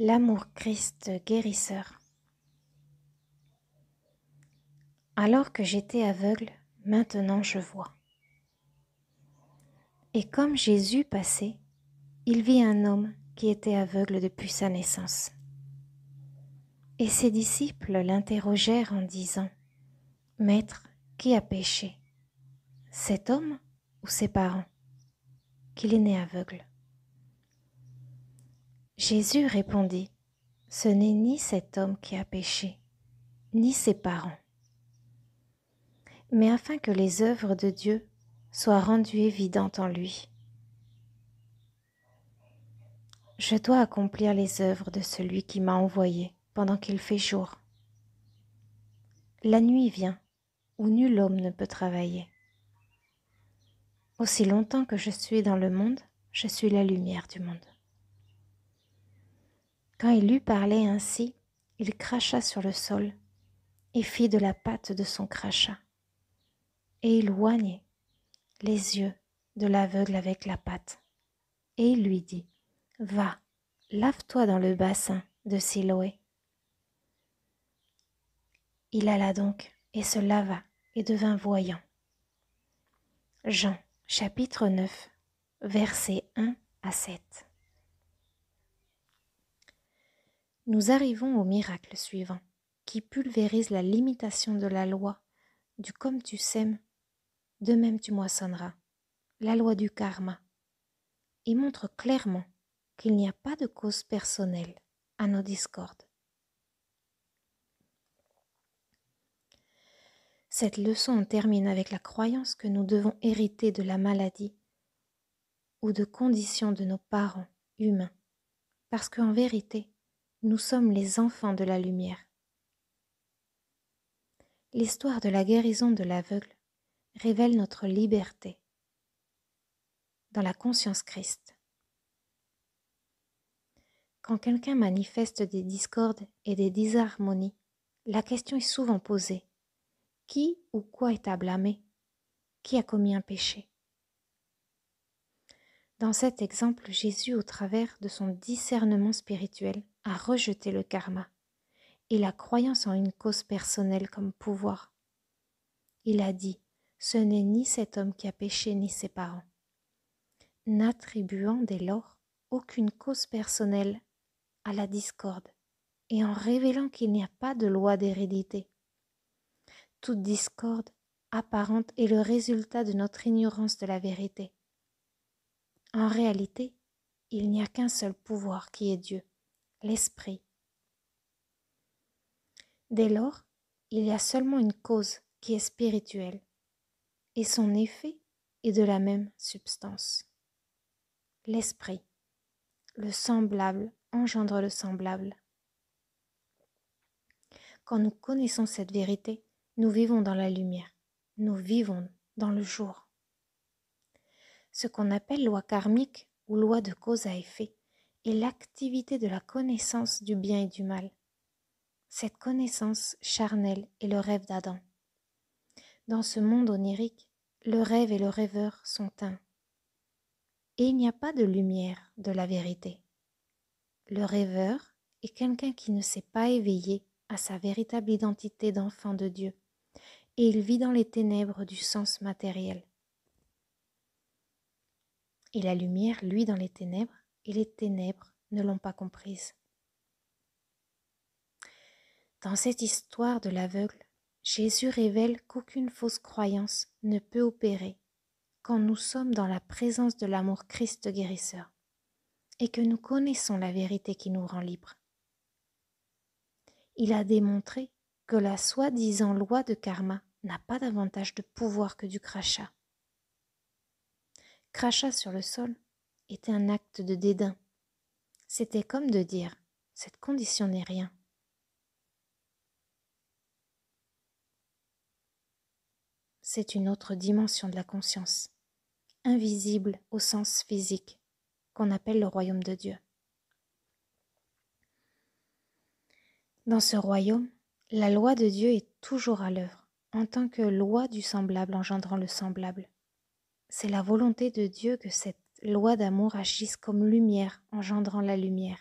L'amour Christ guérisseur. Alors que j'étais aveugle, maintenant je vois. Et comme Jésus passait, il vit un homme qui était aveugle depuis sa naissance. Et ses disciples l'interrogèrent en disant, Maître, qui a péché? Cet homme ou ses parents? Qu'il est né aveugle Jésus répondit, Ce n'est ni cet homme qui a péché, ni ses parents, mais afin que les œuvres de Dieu soient rendues évidentes en lui. Je dois accomplir les œuvres de celui qui m'a envoyé pendant qu'il fait jour. La nuit vient où nul homme ne peut travailler. Aussi longtemps que je suis dans le monde, je suis la lumière du monde. Quand il eut parlé ainsi, il cracha sur le sol et fit de la pâte de son crachat. Et il oignait les yeux de l'aveugle avec la pâte. Et il lui dit, Va, lave-toi dans le bassin de Siloé. Il alla donc et se lava et devint voyant. Jean chapitre 9 versets 1 à 7 Nous arrivons au miracle suivant, qui pulvérise la limitation de la loi du comme tu sèmes, de même tu moissonneras, la loi du karma, et montre clairement qu'il n'y a pas de cause personnelle à nos discordes. Cette leçon termine avec la croyance que nous devons hériter de la maladie ou de conditions de nos parents humains, parce qu'en vérité, nous sommes les enfants de la lumière. L'histoire de la guérison de l'aveugle révèle notre liberté dans la conscience Christ. Quand quelqu'un manifeste des discordes et des disharmonies, la question est souvent posée. Qui ou quoi est à blâmer? Qui a commis un péché? Dans cet exemple, Jésus, au travers de son discernement spirituel, à rejeter le karma et la croyance en une cause personnelle comme pouvoir. Il a dit, ce n'est ni cet homme qui a péché ni ses parents, n'attribuant dès lors aucune cause personnelle à la discorde et en révélant qu'il n'y a pas de loi d'hérédité. Toute discorde apparente est le résultat de notre ignorance de la vérité. En réalité, il n'y a qu'un seul pouvoir qui est Dieu l'esprit. Dès lors, il y a seulement une cause qui est spirituelle, et son effet est de la même substance. L'esprit, le semblable engendre le semblable. Quand nous connaissons cette vérité, nous vivons dans la lumière, nous vivons dans le jour. Ce qu'on appelle loi karmique ou loi de cause à effet et l'activité de la connaissance du bien et du mal. Cette connaissance charnelle est le rêve d'Adam. Dans ce monde onirique, le rêve et le rêveur sont un. Et il n'y a pas de lumière de la vérité. Le rêveur est quelqu'un qui ne s'est pas éveillé à sa véritable identité d'enfant de Dieu, et il vit dans les ténèbres du sens matériel. Et la lumière, lui, dans les ténèbres, et les ténèbres ne l'ont pas comprise. Dans cette histoire de l'aveugle, Jésus révèle qu'aucune fausse croyance ne peut opérer quand nous sommes dans la présence de l'amour Christ guérisseur et que nous connaissons la vérité qui nous rend libres. Il a démontré que la soi-disant loi de karma n'a pas davantage de pouvoir que du crachat. Crachat sur le sol, était un acte de dédain. C'était comme de dire Cette condition n'est rien. C'est une autre dimension de la conscience, invisible au sens physique, qu'on appelle le royaume de Dieu. Dans ce royaume, la loi de Dieu est toujours à l'œuvre, en tant que loi du semblable engendrant le semblable. C'est la volonté de Dieu que cette loi d'amour agisse comme lumière engendrant la lumière.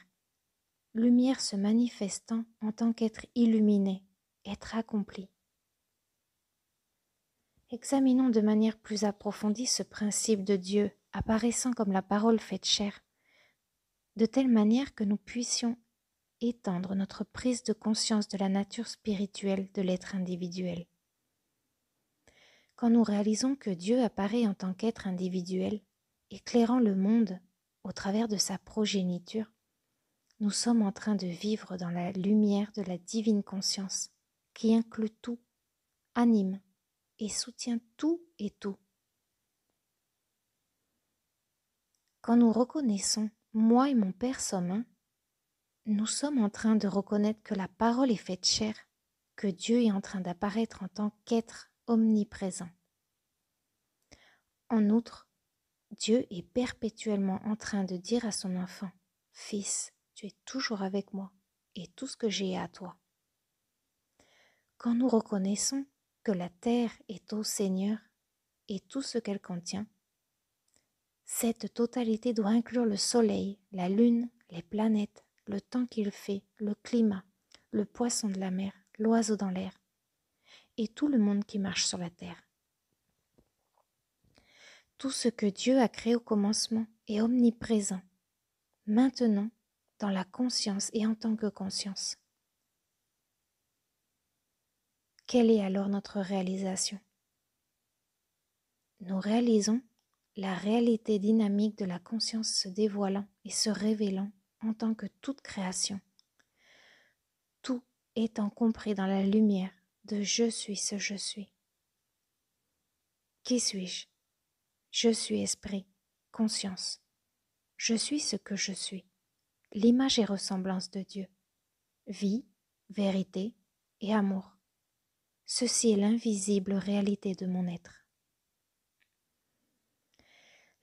lumière se manifestant en tant qu'être illuminé, être accompli. Examinons de manière plus approfondie ce principe de Dieu apparaissant comme la parole faite chair, de telle manière que nous puissions étendre notre prise de conscience de la nature spirituelle de l'être individuel. Quand nous réalisons que Dieu apparaît en tant qu'être individuel, éclairant le monde au travers de sa progéniture, nous sommes en train de vivre dans la lumière de la divine conscience qui inclut tout, anime et soutient tout et tout. Quand nous reconnaissons moi et mon Père sommes un, nous sommes en train de reconnaître que la parole est faite chair, que Dieu est en train d'apparaître en tant qu'être omniprésent. En outre, Dieu est perpétuellement en train de dire à son enfant, Fils, tu es toujours avec moi et tout ce que j'ai à toi. Quand nous reconnaissons que la terre est au Seigneur et tout ce qu'elle contient, cette totalité doit inclure le soleil, la lune, les planètes, le temps qu'il fait, le climat, le poisson de la mer, l'oiseau dans l'air, et tout le monde qui marche sur la terre. Tout ce que Dieu a créé au commencement est omniprésent, maintenant dans la conscience et en tant que conscience. Quelle est alors notre réalisation? Nous réalisons la réalité dynamique de la conscience se dévoilant et se révélant en tant que toute création. Tout étant compris dans la lumière de je suis ce je suis. Qui suis-je? Je suis esprit, conscience. Je suis ce que je suis l'image et ressemblance de Dieu, vie, vérité et amour. Ceci est l'invisible réalité de mon être.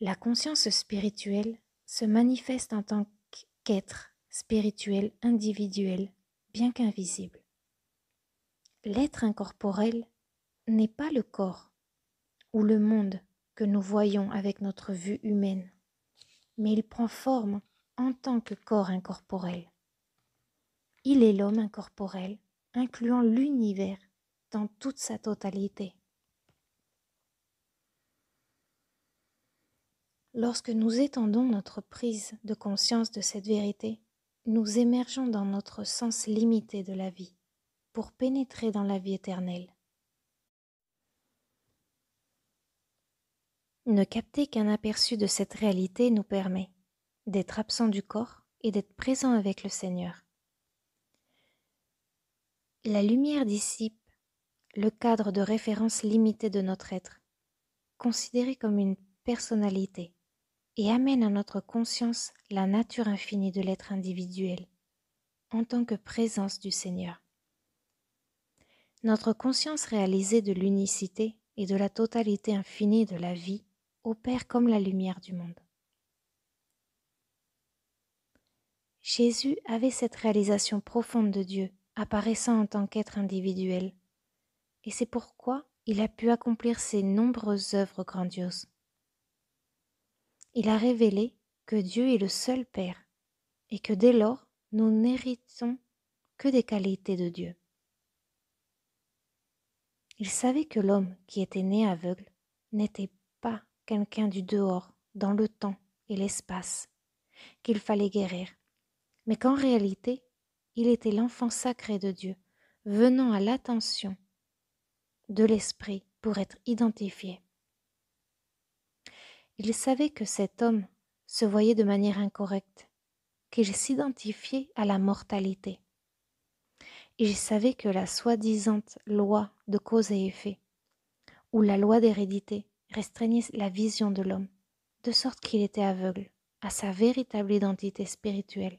La conscience spirituelle se manifeste en tant qu'être spirituel individuel, bien qu'invisible. L'être incorporel n'est pas le corps ou le monde nous voyons avec notre vue humaine, mais il prend forme en tant que corps incorporel. Il est l'homme incorporel, incluant l'univers dans toute sa totalité. Lorsque nous étendons notre prise de conscience de cette vérité, nous émergeons dans notre sens limité de la vie pour pénétrer dans la vie éternelle. Ne capter qu'un aperçu de cette réalité nous permet, d'être absent du corps et d'être présent avec le Seigneur. La lumière dissipe le cadre de référence limité de notre être, considéré comme une personnalité, et amène à notre conscience la nature infinie de l'être individuel, en tant que présence du Seigneur. Notre conscience réalisée de l'unicité et de la totalité infinie de la vie opère comme la lumière du monde. Jésus avait cette réalisation profonde de Dieu, apparaissant en tant qu'être individuel, et c'est pourquoi il a pu accomplir ces nombreuses œuvres grandioses. Il a révélé que Dieu est le seul Père, et que dès lors nous n'héritons que des qualités de Dieu. Il savait que l'homme qui était né aveugle n'était pas quelqu'un du dehors, dans le temps et l'espace, qu'il fallait guérir, mais qu'en réalité, il était l'enfant sacré de Dieu, venant à l'attention de l'Esprit pour être identifié. Il savait que cet homme se voyait de manière incorrecte, qu'il s'identifiait à la mortalité. Il savait que la soi-disant loi de cause et effet, ou la loi d'hérédité, restreignait la vision de l'homme, de sorte qu'il était aveugle à sa véritable identité spirituelle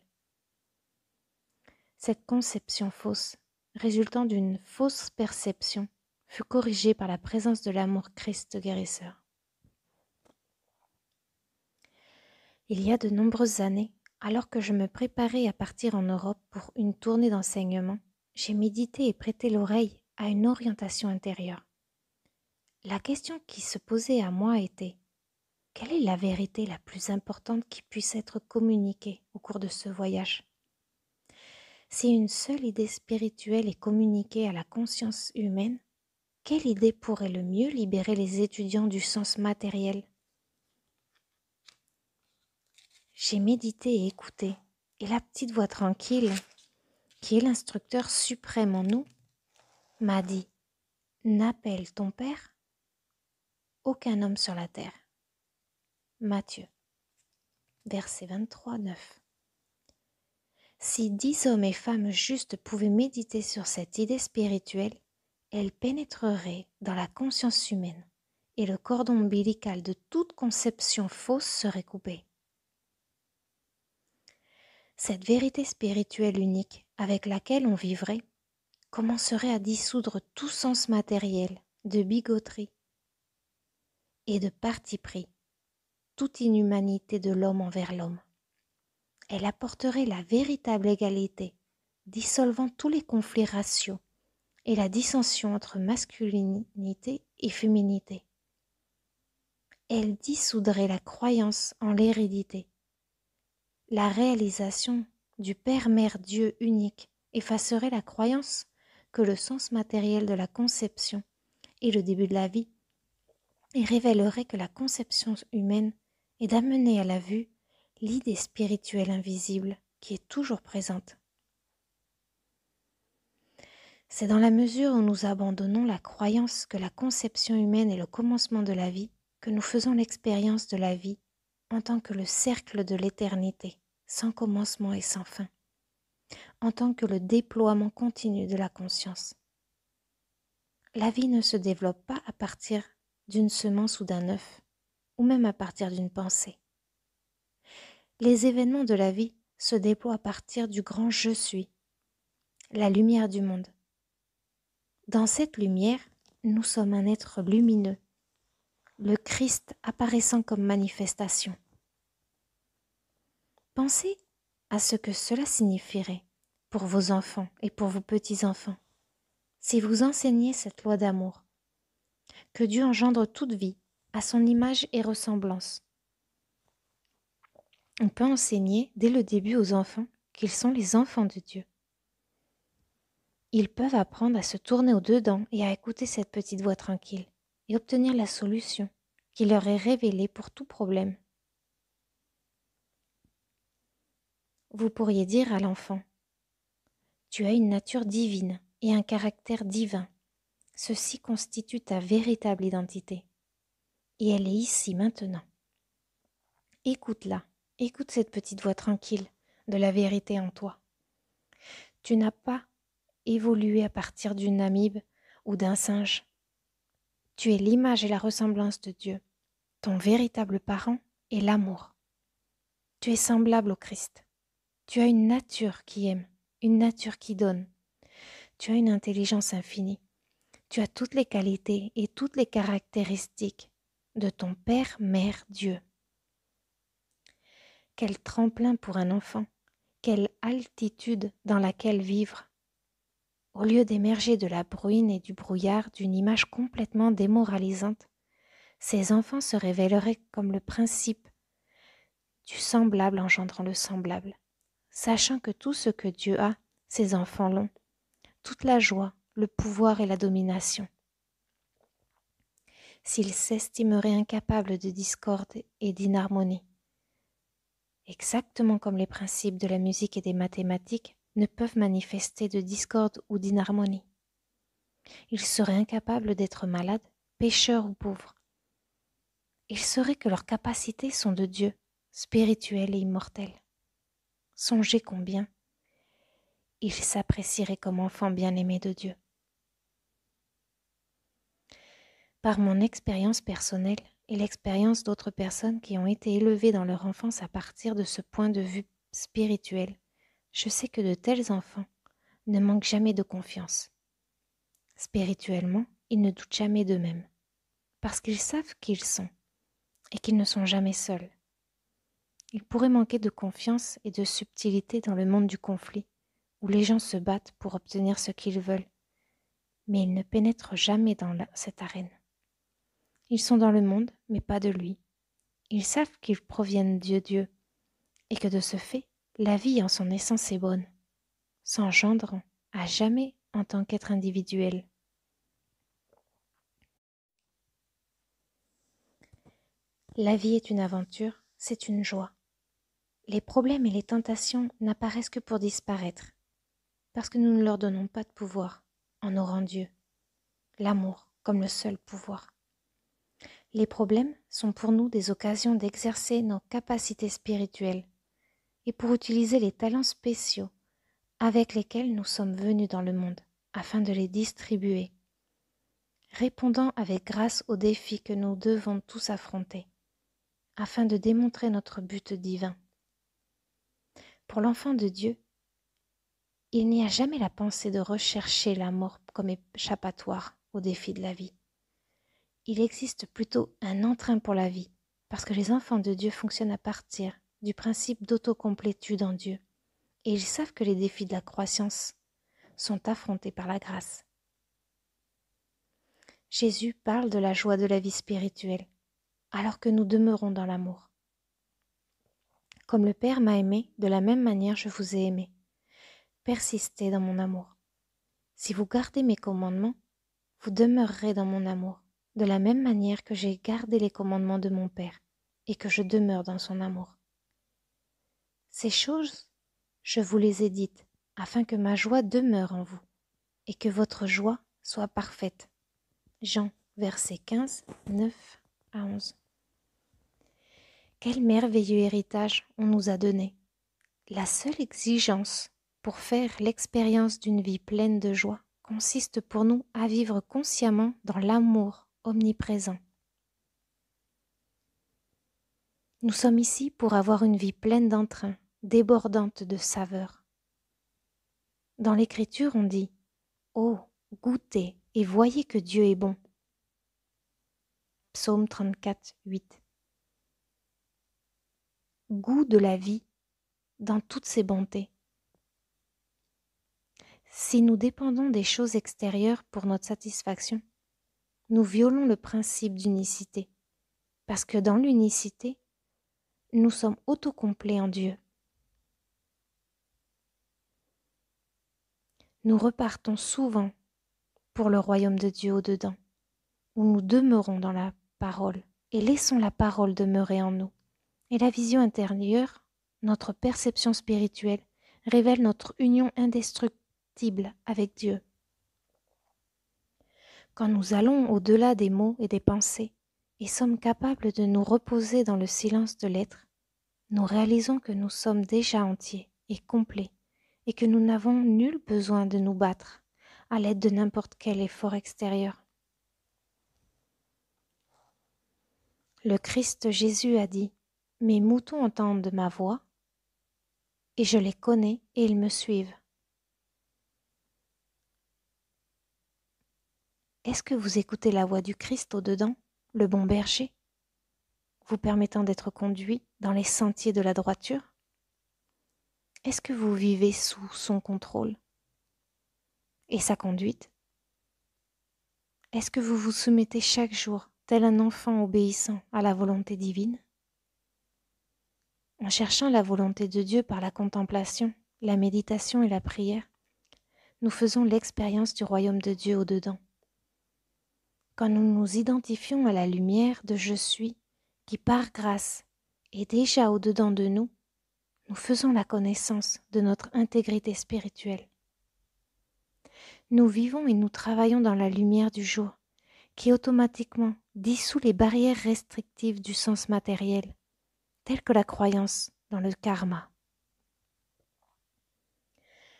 cette conception fausse, résultant d'une fausse perception, fut corrigée par la présence de l'amour Christ guérisseur. Il y a de nombreuses années, alors que je me préparais à partir en Europe pour une tournée d'enseignement, j'ai médité et prêté l'oreille à une orientation intérieure. La question qui se posait à moi était quelle est la vérité la plus importante qui puisse être communiquée au cours de ce voyage? Si une seule idée spirituelle est communiquée à la conscience humaine, quelle idée pourrait le mieux libérer les étudiants du sens matériel? J'ai médité et écouté, et la petite voix tranquille, qui est l'instructeur suprême en nous, m'a dit N'appelle ton Père aucun homme sur la terre. Matthieu, verset 23, 9. Si dix hommes et femmes justes pouvaient méditer sur cette idée spirituelle, elle pénétrerait dans la conscience humaine et le cordon ombilical de toute conception fausse serait coupé. Cette vérité spirituelle unique avec laquelle on vivrait commencerait à dissoudre tout sens matériel de bigoterie et de parti pris, toute inhumanité de l'homme envers l'homme elle apporterait la véritable égalité, dissolvant tous les conflits raciaux et la dissension entre masculinité et féminité. Elle dissoudrait la croyance en l'hérédité. La réalisation du Père-Mère Dieu unique effacerait la croyance que le sens matériel de la conception est le début de la vie et révélerait que la conception humaine est d'amener à la vue l'idée spirituelle invisible qui est toujours présente. C'est dans la mesure où nous abandonnons la croyance que la conception humaine est le commencement de la vie que nous faisons l'expérience de la vie en tant que le cercle de l'éternité, sans commencement et sans fin, en tant que le déploiement continu de la conscience. La vie ne se développe pas à partir d'une semence ou d'un œuf, ou même à partir d'une pensée les événements de la vie se déploient à partir du grand je suis, la lumière du monde. Dans cette lumière, nous sommes un être lumineux, le Christ apparaissant comme manifestation. Pensez à ce que cela signifierait pour vos enfants et pour vos petits-enfants si vous enseignez cette loi d'amour, que Dieu engendre toute vie à son image et ressemblance, on peut enseigner dès le début aux enfants qu'ils sont les enfants de Dieu. Ils peuvent apprendre à se tourner au-dedans et à écouter cette petite voix tranquille et obtenir la solution qui leur est révélée pour tout problème. Vous pourriez dire à l'enfant, Tu as une nature divine et un caractère divin. Ceci constitue ta véritable identité. Et elle est ici maintenant. Écoute-la Écoute cette petite voix tranquille de la vérité en toi. Tu n'as pas évolué à partir d'une amibe ou d'un singe. Tu es l'image et la ressemblance de Dieu. Ton véritable parent est l'amour. Tu es semblable au Christ. Tu as une nature qui aime, une nature qui donne. Tu as une intelligence infinie. Tu as toutes les qualités et toutes les caractéristiques de ton Père, Mère, Dieu. Quel tremplin pour un enfant, quelle altitude dans laquelle vivre. Au lieu d'émerger de la bruine et du brouillard d'une image complètement démoralisante, ces enfants se révéleraient comme le principe du semblable engendrant le semblable, sachant que tout ce que Dieu a, ces enfants l'ont, toute la joie, le pouvoir et la domination. S'ils s'estimeraient incapables de discorde et d'inharmonie, exactement comme les principes de la musique et des mathématiques ne peuvent manifester de discorde ou d'inharmonie. Ils seraient incapables d'être malades, pécheurs ou pauvres. Ils sauraient que leurs capacités sont de Dieu, spirituelles et immortelles. Songez combien ils s'apprécieraient comme enfants bien-aimés de Dieu. Par mon expérience personnelle, et l'expérience d'autres personnes qui ont été élevées dans leur enfance à partir de ce point de vue spirituel, je sais que de tels enfants ne manquent jamais de confiance. Spirituellement, ils ne doutent jamais d'eux-mêmes, parce qu'ils savent qui ils sont et qu'ils ne sont jamais seuls. Ils pourraient manquer de confiance et de subtilité dans le monde du conflit, où les gens se battent pour obtenir ce qu'ils veulent, mais ils ne pénètrent jamais dans cette arène. Ils sont dans le monde, mais pas de lui. Ils savent qu'ils proviennent de Dieu, et que de ce fait, la vie en son essence est bonne. s'engendrant à jamais en tant qu'être individuel. La vie est une aventure, c'est une joie. Les problèmes et les tentations n'apparaissent que pour disparaître, parce que nous ne leur donnons pas de pouvoir en aurant Dieu, l'amour comme le seul pouvoir. Les problèmes sont pour nous des occasions d'exercer nos capacités spirituelles et pour utiliser les talents spéciaux avec lesquels nous sommes venus dans le monde afin de les distribuer, répondant avec grâce aux défis que nous devons tous affronter, afin de démontrer notre but divin. Pour l'enfant de Dieu, il n'y a jamais la pensée de rechercher la mort comme échappatoire aux défis de la vie il existe plutôt un entrain pour la vie, parce que les enfants de Dieu fonctionnent à partir du principe d'autocomplétude en Dieu, et ils savent que les défis de la croissance sont affrontés par la grâce. Jésus parle de la joie de la vie spirituelle, alors que nous demeurons dans l'amour. Comme le Père m'a aimé, de la même manière je vous ai aimé. Persistez dans mon amour. Si vous gardez mes commandements, vous demeurerez dans mon amour, de la même manière que j'ai gardé les commandements de mon Père et que je demeure dans son amour. Ces choses, je vous les ai dites, afin que ma joie demeure en vous, et que votre joie soit parfaite. Jean, verset 15, 9 à 11. Quel merveilleux héritage on nous a donné. La seule exigence pour faire l'expérience d'une vie pleine de joie consiste pour nous à vivre consciemment dans l'amour omniprésent. Nous sommes ici pour avoir une vie pleine d'entrain, débordante de saveur. Dans l'Écriture, on dit Oh, goûtez et voyez que Dieu est bon. Psaume 34, 8. Goût de la vie dans toutes ses bontés. Si nous dépendons des choses extérieures pour notre satisfaction, nous violons le principe d'unicité, parce que dans l'unicité, nous sommes autocomplets en Dieu. Nous repartons souvent pour le royaume de Dieu au-dedans, où nous demeurons dans la parole et laissons la parole demeurer en nous. Et la vision intérieure, notre perception spirituelle, révèle notre union indestructible avec Dieu. Quand nous allons au-delà des mots et des pensées et sommes capables de nous reposer dans le silence de l'être, nous réalisons que nous sommes déjà entiers et complets et que nous n'avons nul besoin de nous battre à l'aide de n'importe quel effort extérieur. Le Christ Jésus a dit, Mes moutons entendent ma voix, et je les connais et ils me suivent. Est-ce que vous écoutez la voix du Christ au-dedans, le bon berger, vous permettant d'être conduit dans les sentiers de la droiture? Est-ce que vous vivez sous son contrôle et sa conduite? Est-ce que vous vous soumettez chaque jour, tel un enfant obéissant à la volonté divine? En cherchant la volonté de Dieu par la contemplation, la méditation et la prière, nous faisons l'expérience du royaume de Dieu au-dedans quand nous nous identifions à la lumière de Je suis, qui par grâce est déjà au-dedans de nous, nous faisons la connaissance de notre intégrité spirituelle. Nous vivons et nous travaillons dans la lumière du jour, qui automatiquement dissout les barrières restrictives du sens matériel, telles que la croyance dans le karma.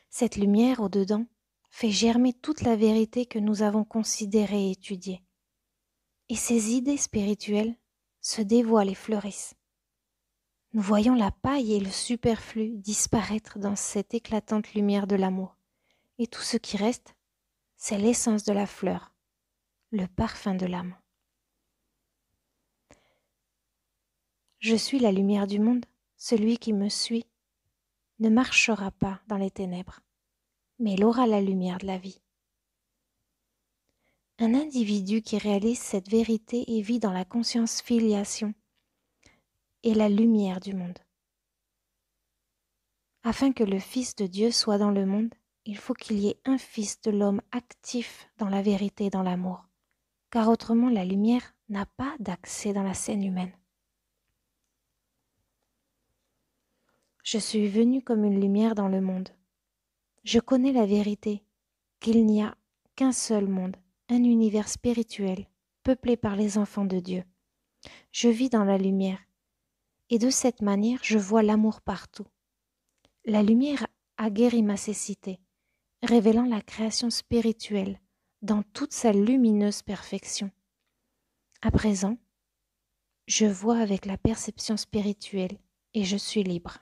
Cette lumière au-dedans fait germer toute la vérité que nous avons considérée et étudiée et ces idées spirituelles se dévoilent et fleurissent. Nous voyons la paille et le superflu disparaître dans cette éclatante lumière de l'amour, et tout ce qui reste, c'est l'essence de la fleur, le parfum de l'âme. Je suis la lumière du monde, celui qui me suit ne marchera pas dans les ténèbres, mais il aura la lumière de la vie. Un individu qui réalise cette vérité et vit dans la conscience filiation est la lumière du monde. Afin que le Fils de Dieu soit dans le monde, il faut qu'il y ait un fils de l'homme actif dans la vérité et dans l'amour, car autrement la lumière n'a pas d'accès dans la scène humaine. Je suis venu comme une lumière dans le monde. Je connais la vérité, qu'il n'y a qu'un seul monde, un univers spirituel, peuplé par les enfants de Dieu. Je vis dans la lumière, et de cette manière je vois l'amour partout. La lumière a guéri ma cécité, révélant la création spirituelle dans toute sa lumineuse perfection. À présent, je vois avec la perception spirituelle et je suis libre.